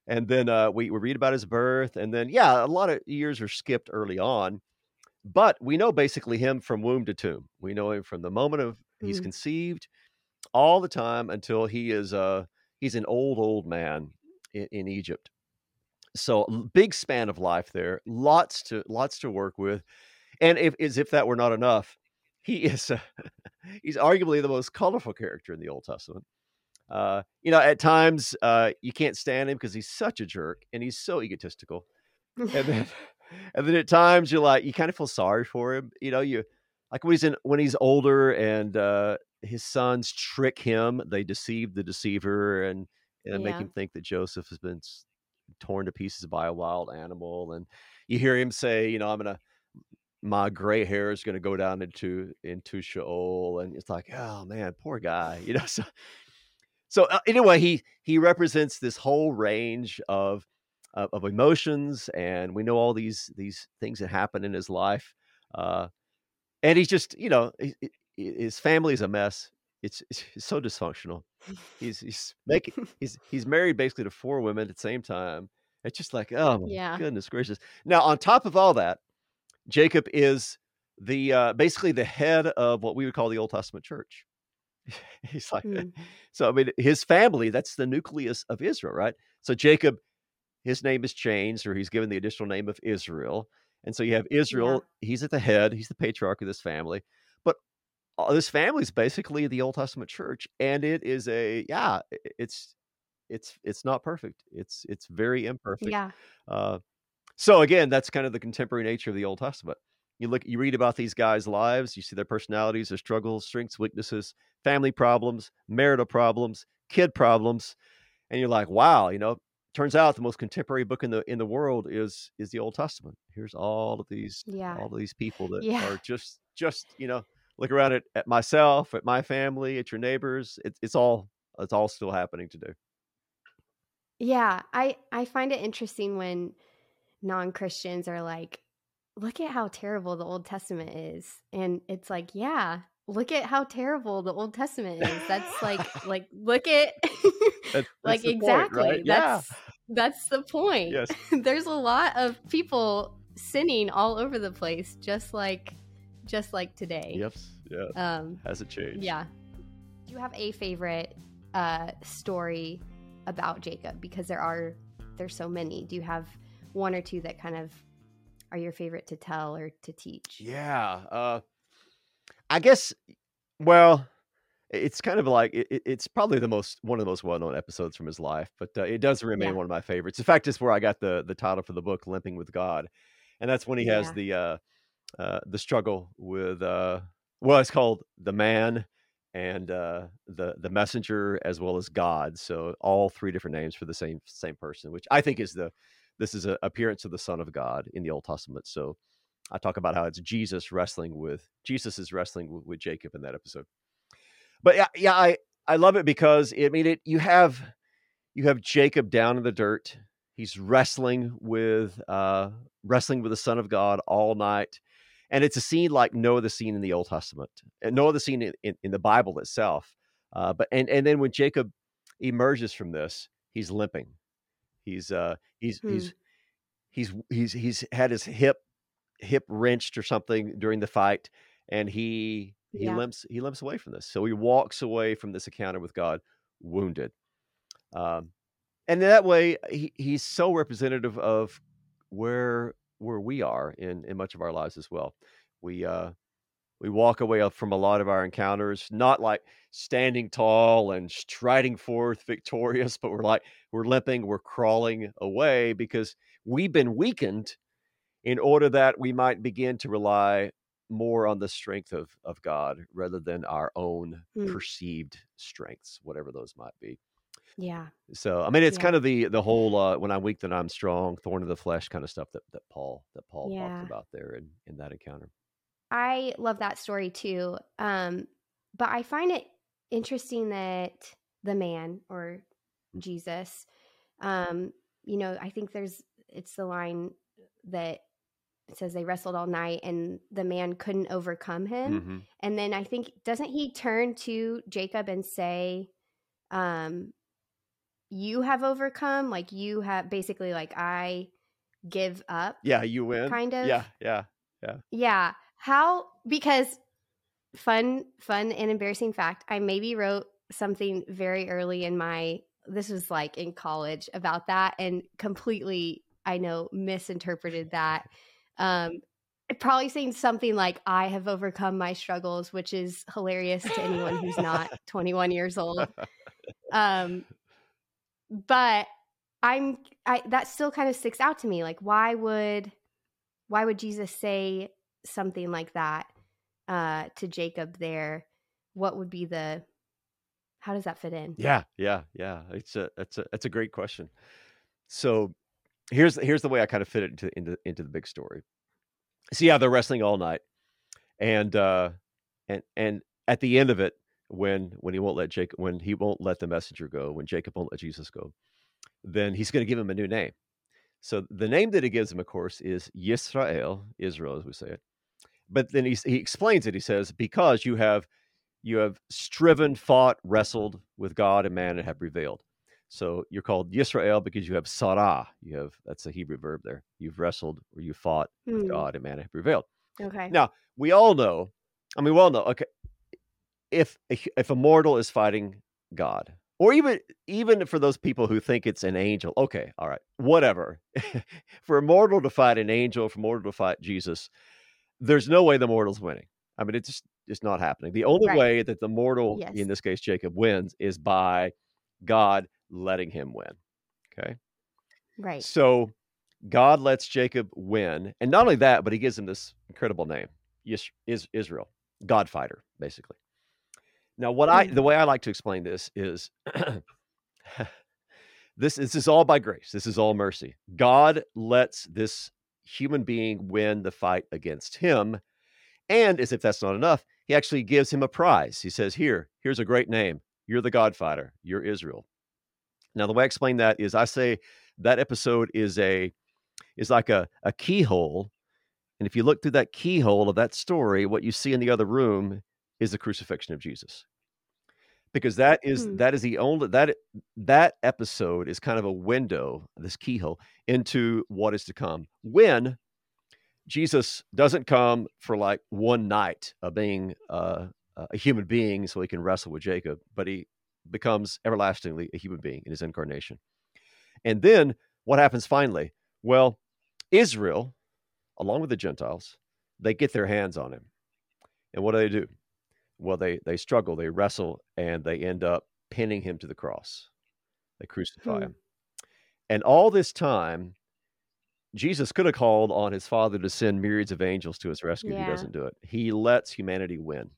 And then uh, we, we read about his birth. And then, yeah, a lot of years are skipped early on. But we know basically him from womb to tomb. We know him from the moment of he's Mm. conceived all the time until he is uh he's an old old man in, in Egypt. So big span of life there, lots to lots to work with, and if as if that were not enough, he is uh, he's arguably the most colorful character in the Old Testament. Uh, you know, at times uh, you can't stand him because he's such a jerk and he's so egotistical, and then and then at times you're like you kind of feel sorry for him. You know, you like when he's in when he's older and uh, his sons trick him, they deceive the deceiver and and make him think that Joseph has been torn to pieces by a wild animal, and you hear him say, you know, I'm gonna my gray hair is gonna go down into into Sheol, and it's like, oh man, poor guy, you know. So so uh, anyway, he he represents this whole range of of, of emotions, and we know all these these things that happen in his life. Uh, and he's just, you know, his family is a mess. It's, it's so dysfunctional. He's he's making he's he's married basically to four women at the same time. It's just like, oh my Yeah. goodness gracious. Now, on top of all that, Jacob is the uh, basically the head of what we would call the Old Testament church. he's like, Mm. so I mean, his family, that's the nucleus of Israel, right? So Jacob, his name is changed, or he's given the additional name of Israel. And so you have Israel, he's at the head, he's the patriarch of this family. But this family is basically the Old Testament church, and it is a yeah, it's it's it's not perfect. It's it's very imperfect. Yeah. Uh, so again, that's kind of the contemporary nature of the Old Testament. You look, you read about these guys' lives, you see their personalities, their struggles, strengths, weaknesses, family problems, marital problems, kid problems, and you're like, wow, you know. Turns out the most contemporary book in the in the world is is the Old Testament. Here's all of these Yeah. all of these people that Yeah. are just just you know look around at, at myself, at my family, at your neighbors. It's it's all it's all still happening today. Yeah, I I find it interesting when non-Christians are like, "Look at how terrible the Old Testament is." And it's like, "Yeah, look at how terrible the Old Testament is." That's like like look at That's, like that's the point, exactly. right? Yeah. That's that's the point. Yes. There's a lot of people sinning all over the place just like just like today. Yep. Yeah. Um Hasn't changed. yeah. Do you have a favorite uh, story about Jacob? Because there are there's so many. Do you have one or two that kind of are your favorite to tell or to teach? Yeah. Uh, I guess. Well, it's kind of like it, it's probably the most one of the most well-known episodes from his life, but uh, it does remain Yeah. one of my favorites. In fact, it's where I got the the title for the book, "Limping with God," and that's when he has Yeah. the uh, uh, the struggle with uh, well, it's called the man and uh, the the messenger as well as God. So all three different names for the same same person, which I think is the this is an appearance of the Son of God in the Old Testament. So I talk about how it's Jesus wrestling with Jesus is wrestling with, with Jacob in that episode. But yeah, yeah, I I love it because I mean it. You have you have Jacob down in the dirt. He's wrestling with uh wrestling with the Son of God all night, and it's a scene like no other scene in the Old Testament, and no other scene in, in, in the Bible itself. Uh, but and and then when Jacob emerges from this, he's limping. He's uh he's Hmm. he's he's he's he's had his hip hip wrenched or something during the fight and he he Yeah. limps he limps away from this so he walks away from this encounter with god wounded um and in that way he, he's so representative of where where we are in in much of our lives as well we uh we walk away from a lot of our encounters not like standing tall and striding forth victorious but we're like we're limping we're crawling away because we've been weakened in order that we might begin to rely more on the strength of of God rather than our own Hmm. perceived strengths, whatever those might be. Yeah. So, I mean, it's Yeah. kind of the the whole uh, "when I'm weak, then I'm strong," thorn of the flesh kind of stuff that that Paul that Paul Yeah. talks about there in in that encounter. I love that story too. Um, but I find it interesting that the man or Jesus, um, you know, I think there's it's the line that says they wrestled all night and the man couldn't overcome him. Mhm. And then I think doesn't he turn to Jacob and say, um, you have overcome, like you have basically like I give up. Yeah, you win. Kind of. Yeah, yeah. Yeah. Yeah. How because fun fun and embarrassing fact, I maybe wrote something very early in my this was like in college about that and completely I know misinterpreted that. Um probably saying something like I have overcome my struggles, which is hilarious to anyone who's not 21 years old. Um but I'm I that still kind of sticks out to me. Like why would why would Jesus say something like that uh to Jacob there? What would be the how does that fit in? Yeah, yeah, yeah. It's a that's a that's a great question. So here's here's the way I kind of fit it into into into the big story. So yeah, they're wrestling all night, and uh, and and at the end of it, when when he won't let Jacob, when he won't let the messenger go, when Jacob won't let Jesus go, then he's going to give him a new name. So the name that he gives him, of course, is Yisrael, Israel, as we say it. But then he he explains it. He says, "Because you have you have striven, fought, wrestled with God and man, and have prevailed." So you're called Yisrael because you have Sarah. You have that's a Hebrew verb there. You've wrestled or you fought with Hmm, God and man and have prevailed. Okay. Now we all know. I mean, we all know. Okay, if if a mortal is fighting God, or even even for those people who think it's an angel, okay, all right, whatever. for a mortal to fight an angel, for a mortal to fight Jesus, there's no way the mortal's winning. I mean, it's just it's not happening. The only Right. way that the mortal, Yes. in this case Jacob, wins is by God letting him win. Okay. Right. So God lets Jacob win, and not only that, but He gives him this incredible name, is Israel, God fighter, basically. Now, what I Hmm. the way I like to explain this is this this is all by grace. This is all mercy. God lets this human being win the fight against him, and as if that's not enough, He actually gives him a prize. He says, "Here, here's a great name. You're the God fighter. You're Israel." Now, the way I explain that is, I say that episode is a is like a, a keyhole. And if you look through that keyhole of that story, what you see in the other room is the crucifixion of Jesus. Because that is Hmm. that is the only that that episode is kind of a window, this keyhole, into what is to come. When Jesus doesn't come for like one night of being uh, a human being so he can wrestle with Jacob, but he becomes everlastingly a human being in his incarnation. And then what happens finally? Well, Israel, along with the Gentiles, they get their hands on him. And what do they do? Well, they they struggle, they wrestle, and they end up pinning him to the cross. They crucify Hmm. him. And all this time, Jesus could have called on his father to send myriads of angels to his rescue. He doesn't do it. He lets humanity win.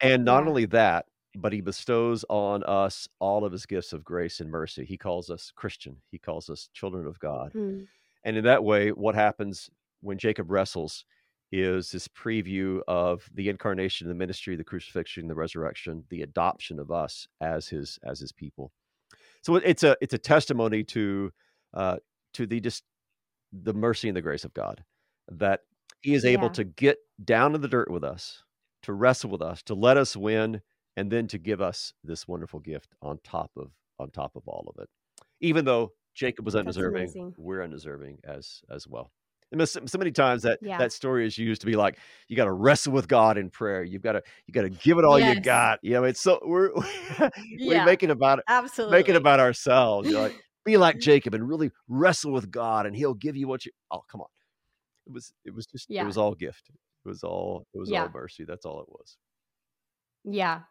And not Yeah. only that, but he bestows on us all of his gifts of grace and mercy. He calls us Christian. He calls us children of God. Hmm. And in that way, what happens when Jacob wrestles is this preview of the incarnation, the ministry, the crucifixion, the resurrection, the adoption of us as his as his people. So it's a it's a testimony to uh, to the just the mercy and the grace of God that He is able Yeah. to get down in the dirt with us, to wrestle with us, to let us win, and then to give us this wonderful gift on top of on top of all of it. Even though Jacob was That's undeserving, amazing. we're undeserving as as well. So, so many times that Yeah. that story is used to be like you got to wrestle with God in prayer. You've got to you got to give it all you got. You know, it's so we're we're Yeah. making about Absolutely. make it about ourselves. You're like, be like mm-hmm. Jacob and really wrestle with God, and He'll give you what you. Oh, come on! It was, it was just, Yeah. it was all gift. It was all, it was all mercy. That's all it was. Yeah.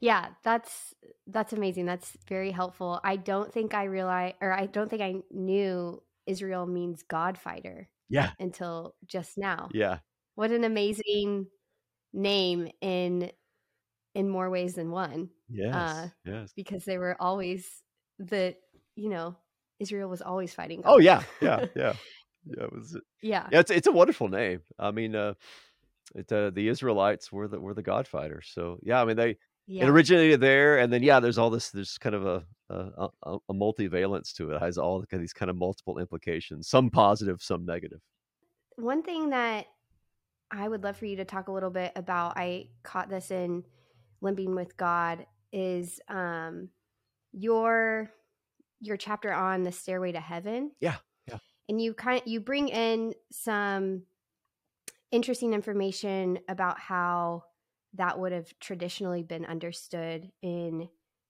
Yeah, that's that's amazing. That's very helpful. I don't think I realized or I don't think I knew Israel means God fighter Yeah, until just now. yeah, What an amazing name in in more ways than one yes, Uh, yes. because they were always the you know, Israel was always fighting Oh yeah, yeah, yeah, yeah. It was, yeah. yeah. It's, it's a wonderful name. I mean, uh, it, uh, the Israelites were the were the God fighters. So yeah, I mean they Yeah. it originated there, and then yeah, there's all this. There's kind of a a, a, a multivalence to it. It has all these kind of multiple implications. Some positive, some negative. One thing that I would love for you to talk a little bit about, I caught this in Limping with God, is um, your your chapter on the stairway to heaven. Yeah, yeah. And you kind of, you bring in some interesting information about how that would have traditionally been understood in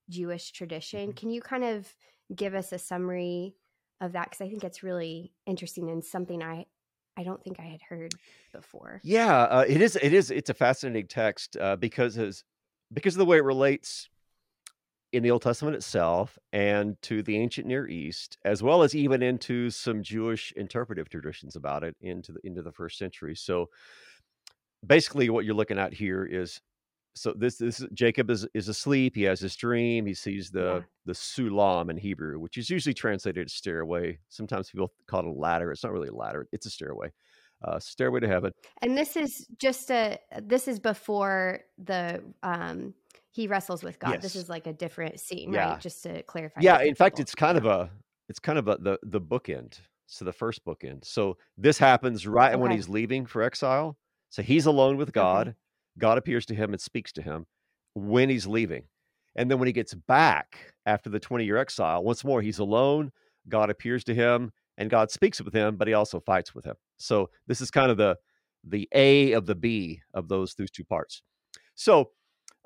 Jewish tradition. Mhm. Can you kind of give us a summary of that? Because I think it's really interesting and something I I don't think I had heard before. Yeah, uh, it is. It is. It's a fascinating text uh, because as because of the way it relates in the Old Testament itself and to the ancient Near East, as well as even into some Jewish interpretive traditions about it into the into the first century. So basically, what you're looking at here is so this this Jacob is is asleep. He has this dream. He sees the Yeah. the sulam in Hebrew, which is usually translated as stairway. Sometimes people call it a ladder. It's not really a ladder. It's a stairway. Uh, stairway to heaven. And this is just a this is before the um he wrestles with God. This is like a different scene, Yeah. right? Just to clarify. Yeah, in fact, it's kind of a it's kind of a the the bookend. So the first bookend. So this happens right when he's leaving for exile. So he's alone with Okay. God. God appears to him and speaks to him when he's leaving. And then when he gets back after the 20 year exile, once more he's alone. God appears to him and God speaks with him, but he also fights with him. So this is kind of the the A of the B of those those two parts. So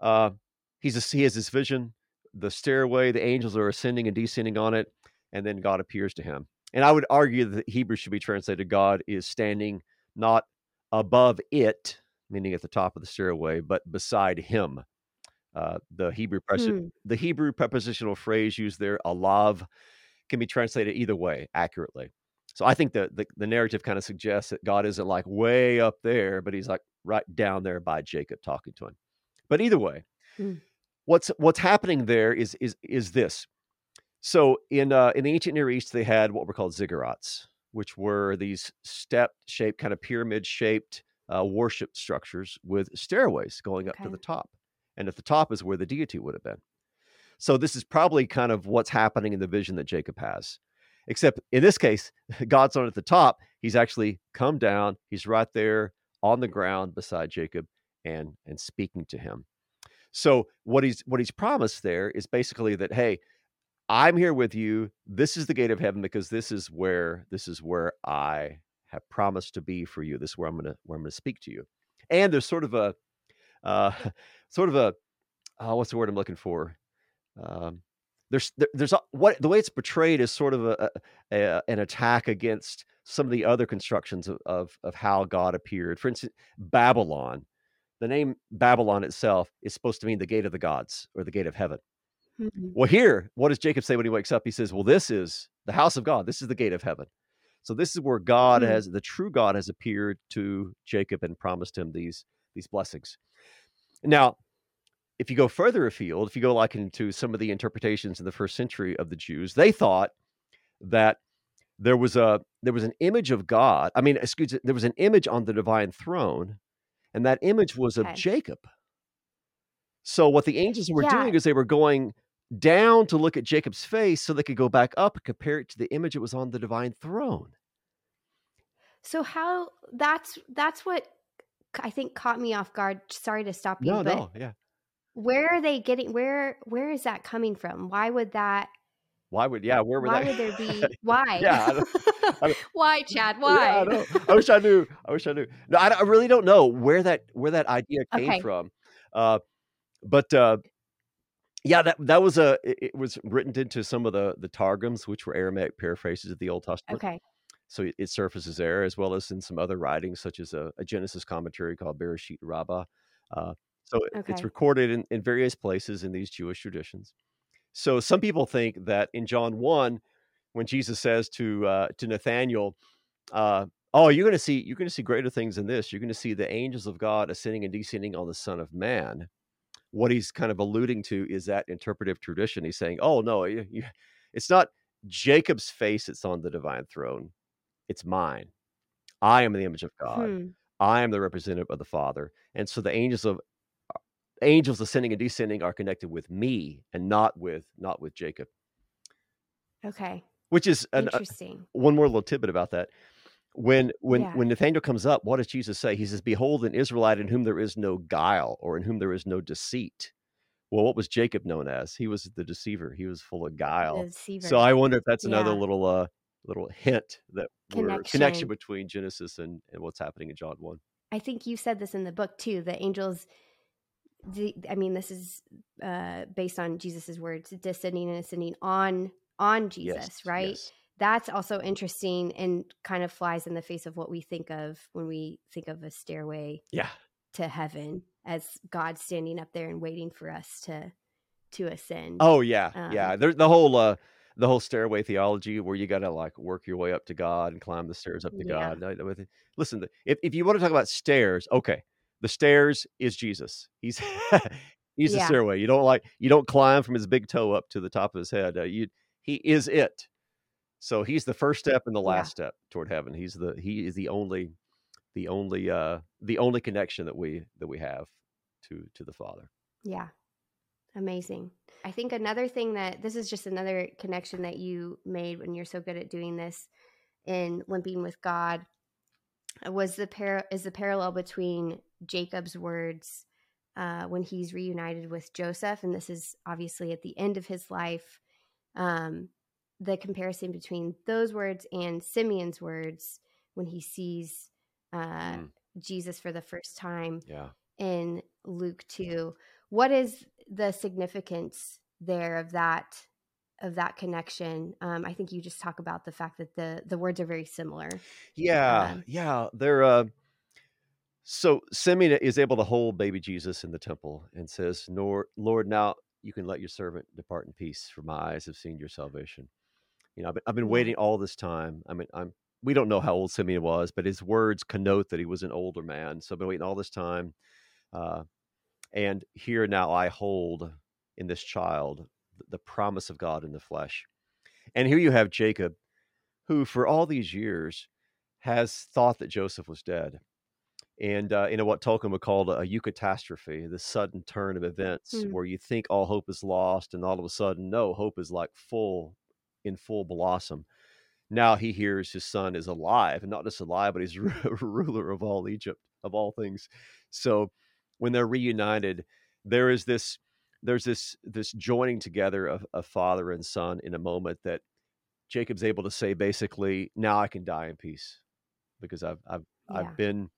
uh he's a, he has this vision the stairway the angels are ascending and descending on it and then god appears to him and i would argue that hebrew should be translated god is standing not above it meaning at the top of the stairway but beside him. Uh, the hebrew pres- Hmm. the hebrew prepositional phrase used there alav can be translated either way accurately. So i think the, the, the narrative kind of suggests that god isn't like way up there but he's like right down there by jacob talking to him. But either way Hmm. what's what's happening there is is is this. So in uh, in the ancient Near East, they had what were called ziggurats, which were these step-shaped, kind of pyramid-shaped uh, worship structures with stairways going up to the top, and at the top is where the deity would have been. So this is probably kind of what's happening in the vision that Jacob has, except in this case, God's not at the top; he's actually come down. He's right there on the ground beside Jacob and and speaking to him. So what he's what he's promised there is basically that hey, I'm here with you. This is the gate of heaven because this is where this is where I have promised to be for you. This is where I'm gonna where I'm gonna speak to you. And there's sort of a uh, sort of a oh, what's the word I'm looking for? Um, there's there, there's a, what the way it's portrayed is sort of a, a, a an attack against some of the other constructions of, of of how God appeared. For instance, Babylon. The name Babylon itself is supposed to mean the gate of the gods or the gate of heaven. Mhm. Well, here, what does Jacob say when he wakes up? He says, Well, this is the house of God. This is the gate of heaven. So this is where God Hmm. has the true God has appeared to Jacob and promised him these these blessings. Now, if you go further afield, if you go like into some of the interpretations in the first century of the Jews, they thought that there was a there was an image of God. I mean, excuse me, there was an image on the divine throne, and that image was of Okay. Jacob. So what the angels were Yeah. doing is they were going down to look at Jacob's face so they could go back up and compare it to the image that was on the divine throne. So how that's that's what I think caught me off guard. Sorry to stop you, No, but no, yeah. where are they getting where where is that coming from? Why would that Why would yeah? Where would why that? would there be why? yeah, I don't, I don't- why, Chad? yeah, I Why? I wish I knew. I wish I knew. No, I, I really don't know where that where that idea came Okay. from. Uh, but uh, yeah, that that was a it, it was written into some of the the targums, which were Aramaic paraphrases of the Old Testament. Okay. So it, it surfaces there, as well as in some other writings, such as a, a Genesis commentary called Bereshit Rabbah. Uh, so it- it's recorded in, in various places in these Jewish traditions. So some people think that in John one, when Jesus says to uh, to Nathaniel, uh, "Oh, you're going to see you're going to see greater things than this. You're going to see the angels of God ascending and descending on the Son of Man." What he's kind of alluding to is that interpretive tradition. He's saying, "Oh no, you, you, it's not Jacob's face that's on the divine throne; it's mine. I am the image of God. Hmm. I am the representative of the Father." And so the angels of angels ascending and descending are connected with me and not with not with Jacob. Okay. Which is an, uh, Interesting. one more little tidbit about that. When when Yeah. when Nathaniel comes up, what does Jesus say? He says, "Behold, an Israelite in whom there is no guile, or in whom there is no deceit." Well, what was Jacob known as? He was the deceiver. He was full of guile. So I wonder if that's another Yeah. little uh little hint that we're connection Connection. between Genesis and and what's happening in John one. I think you said this in the book too. The angels, the, I mean, this is uh, based on Jesus's words, descending and ascending on on Jesus, Yes, right? yes. That's also interesting and kind of flies in the face of what we think of when we think of a stairway Yeah. to heaven as God standing up there and waiting for us to to ascend. Oh yeah, Um, yeah. There's the whole uh the whole stairway theology where you got to like work your way up to God and climb the stairs up to Yeah. God. Listen, if if you want to talk about stairs, okay, the stairs is Jesus. He's he's the stairway. You don't like you don't climb from his big toe up to the top of his head. Uh, you he is it. So he's the first step and the Yeah. last step toward heaven. He's the he is the only the only uh the only connection that we that we have to to the Father. Yeah. Amazing. I think another thing that this is just another connection that you made when you're so good at doing this in limping with God was the par- is the parallel between Jacob's words uh, when he's reunited with Joseph, and this is obviously at the end of his life. Um, the comparison between those words and Simeon's words when he sees uh, Mm, Jesus for the first time yeah. in Luke 2. What is the significance there of that of that connection? Um, I think you just talk about the fact that the the words are very similar. Yeah, Um, yeah. They're uh so Simeon is able to hold baby Jesus in the temple and says, Nor Lord, now you can let your servant depart in peace, for my eyes have seen your salvation. You know, I've been, I've been waiting all this time. I mean, I'm we don't know how old Simeon was, but his words connote that he was an older man. So I've been waiting all this time. Uh, and here now I hold in this child the promise of God in the flesh. And here you have Jacob, who for all these years has thought that Joseph was dead. And uh, you know what Tolkien would call a eucatastrophe, the sudden turn of events Hmm. where you think all hope is lost, and all of a sudden, no, hope is like full, in full blossom. Now he hears his son is alive, and not just alive, but he's ruler of all Egypt, of all things. So when they're reunited, there is this, there's this this joining together of, of father and son in a moment that Jacob's able to say basically, now I can die in peace because I've I've Yeah. I've been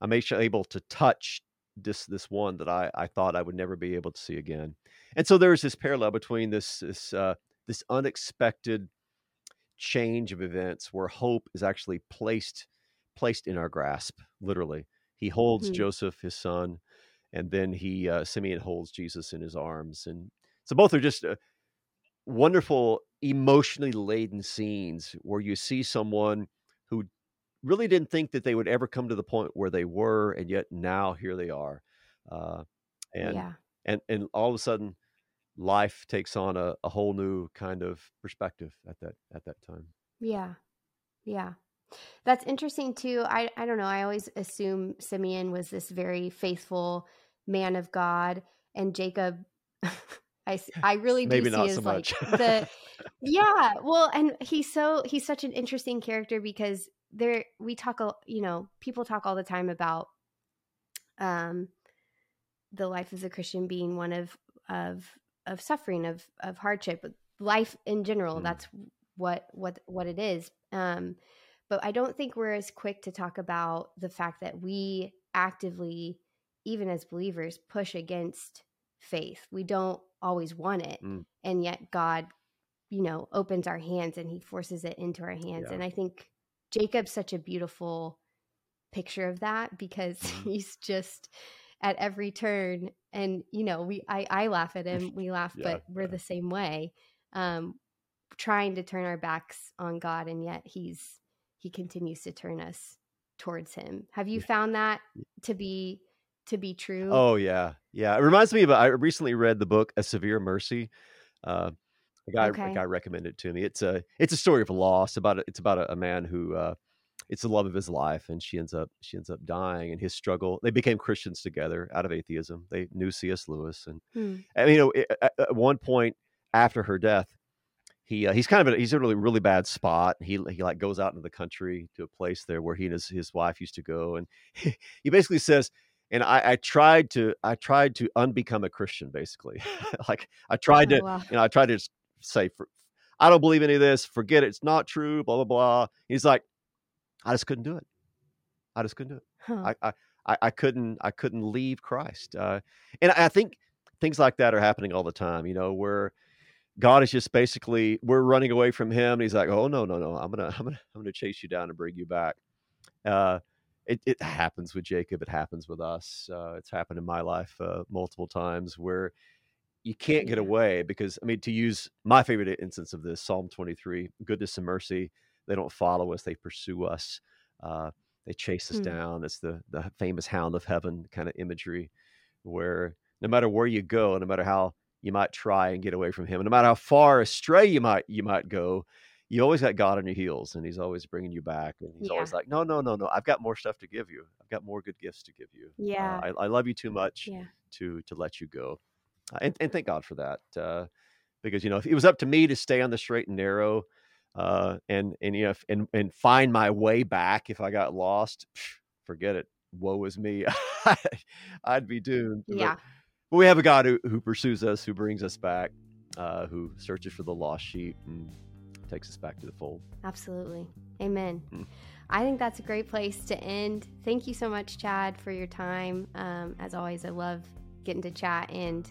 I'm actually able to touch this this one that I I thought I would never be able to see again. And so there's this parallel between this this uh, this unexpected change of events where hope is actually placed placed in our grasp, literally. He holds Hmm. Joseph, his son, and then he uh, Simeon holds Jesus in his arms, and so both are just uh, wonderful, emotionally laden scenes where you see someone who really didn't think that they would ever come to the point where they were, and yet now here they are, uh, and Yeah. and and all of a sudden, life takes on a, a whole new kind of perspective at that at that time. Yeah. Yeah. That's interesting too. I I don't know. I always assume Simeon was this very faithful man of God and Jacob I, I really do Maybe see not so as like much. the yeah, well, and he's so he's such an interesting character because there we talk you know, people talk all the time about um the life as a Christian being one of of of suffering of of hardship life in general Mm. that's what what what it is um but I don't think we're as quick to talk about the fact that we actively even as believers push against faith we don't always want it Mm. and yet God you know opens our hands and he forces it into our hands Yeah. and I think Jacob's such a beautiful picture of that because Mhm. he's just at every turn and you know we I, I laugh at him we laugh Yeah, but we're yeah. the same way um trying to turn our backs on god and yet he's he continues to turn us towards him have you found that to be to be true Oh yeah, yeah. It reminds me of I recently read the book A Severe Mercy. Uh, a guy a guy recommended it to me. It's a it's a story of loss about a, it's about a, a man who uh, it's the love of his life, and she ends up she ends up dying, and his struggle. They became Christians together out of atheism. They knew C.S. Lewis, and Hmm. I mean, you know, at, at- at one point after her death, he uh, he's kind of a- he's in a really really bad spot. He he like goes out into the country to a place there where he and his, his wife used to go, and he basically says, and I, I tried to I tried to unbecome a Christian, basically. like I tried oh to wow you know I tried to say for, I don't believe any of this. Forget it. It's not true. Blah blah blah. He's like, I just couldn't do it. I just couldn't do it. huh. I I I couldn't I couldn't leave Christ. Uh, and I think things like that are happening all the time. You know, where God is just basically we're running away from Him. And he's like, oh no no no, I'm gonna I'm gonna I'm gonna chase you down and bring you back. Uh, it it happens with Jacob. It happens with us. Uh, it's happened in my life uh, multiple times where you can't get away because I mean to use my favorite instance of this Psalm 23 goodness and mercy they don't follow us they pursue us uh, they chase us Hmm. down. It's the the famous hound of heaven kind of imagery where no matter where you go no matter how you might try and get away from him no matter how far astray you might you might go you always got God on your heels and he's always bringing you back and he's yeah. always like no no no no I've got more stuff to give you. I've got more good gifts to give you. Uh, yeah. I, I love you too much yeah. to to let you go. Uh, and, and thank God for that. Uh, because you know, if it was up to me to stay on the straight and narrow, uh, and and you know, and and find my way back if I got lost, forget it. Woe is me. I'd be doomed. But, yeah but we have a God who, who pursues us, who brings us back, uh, who searches for the lost sheep and takes us back to the fold. Absolutely. Amen. Mm. I think that's a great place to end. Thank you so much, Chad, for your time. Um, as always, I love getting to chat and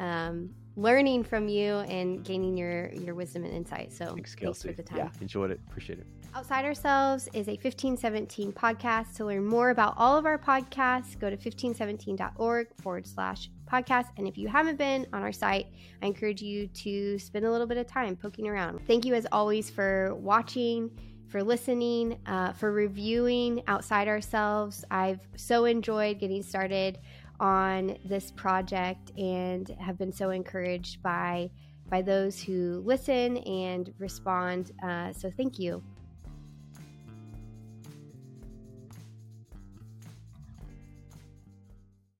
um, learning from you and gaining your, your wisdom and insight. So Thanks, thanks for the time. Yeah, enjoyed it. Appreciate it. Outside Ourselves is a 1517 podcast. To learn more about all of our podcasts, go to 1517.org forward slash podcast. And if you haven't been on our site, I encourage you to spend a little bit of time poking around. Thank you, as always, for watching, for listening, uh, for reviewing Outside Ourselves. I've so enjoyed getting started on this project and have been so encouraged by by those who listen and respond. Uh, so thank you.